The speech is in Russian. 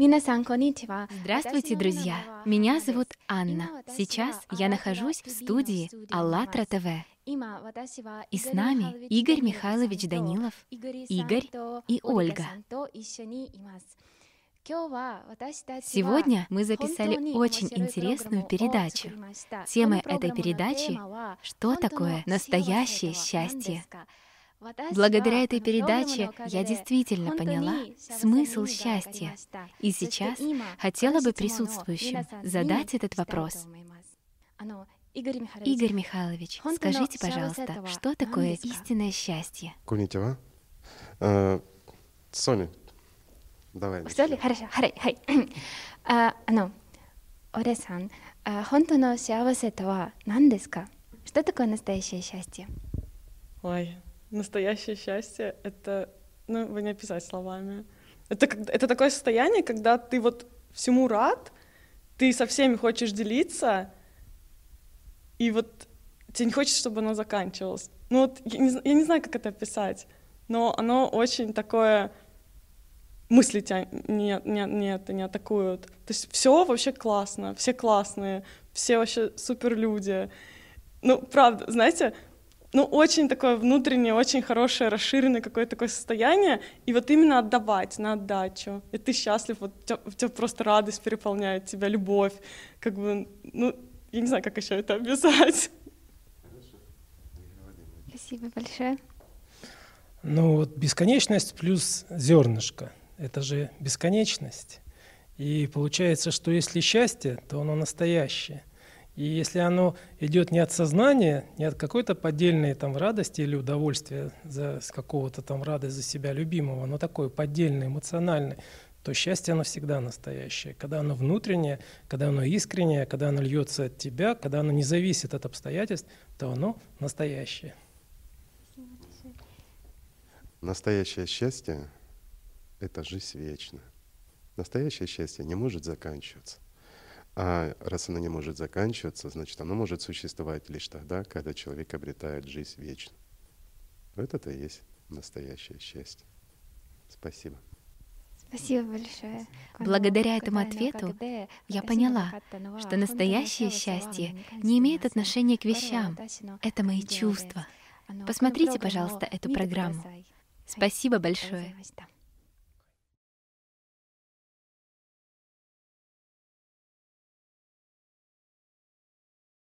Здравствуйте, друзья! Меня зовут Анна. Сейчас я нахожусь в студии АЛЛАТРА ТВ. И с нами Игорь Михайлович Данилов, Игорь и Ольга. Сегодня мы записали очень интересную передачу. Тема этой передачи — «Что такое настоящее счастье?». Благодаря этой передаче я действительно поняла смысл а счастья. И сейчас хотела бы присутствующим задать этот вопрос. Игорь Михайлович, скажите, пожалуйста, что такое истинное счастье? Конитива. А, Соня, давай. Соли, хорошо, хай, хай. Ну, Оре-сан, хонтоно сиавасе то ва Что такое настоящее счастье? Ой, настоящее счастье — это, ну, вы не описать словами. Это, это такое состояние, когда ты вот всему рад, ты со всеми хочешь делиться, и вот тебе не хочется, чтобы оно заканчивалось. Ну вот я не, я не знаю, как это описать, но оно очень такое мысли тебя не, не, не, это, не атакуют. То есть все вообще классно, все классные, все вообще супер люди. Ну, правда, знаете, ну, очень такое внутреннее, очень хорошее, расширенное какое-то такое состояние, и вот именно отдавать на отдачу. И ты счастлив, вот у тебя, у тебя просто радость переполняет тебя, любовь, как бы, ну, я не знаю, как еще это описать. Спасибо большое. Ну вот бесконечность плюс зернышко – это же бесконечность. И получается, что если счастье, то оно настоящее. И если оно идет не от сознания, не от какой-то поддельной там радости или удовольствия за какого-то там радость за себя любимого, но такое поддельное, эмоциональное, то счастье оно всегда настоящее. Когда оно внутреннее, когда оно искреннее, когда оно льется от тебя, когда оно не зависит от обстоятельств, то оно настоящее. Настоящее счастье — это жизнь вечная. Настоящее счастье не может заканчиваться. А раз оно не может заканчиваться, значит, оно может существовать лишь тогда, когда человек обретает жизнь вечную. Вот это и есть настоящее счастье. Спасибо. Спасибо большое. Благодаря этому ответу я поняла, что настоящее счастье не имеет отношения к вещам. Это мои чувства. Посмотрите, пожалуйста, эту программу. Спасибо большое.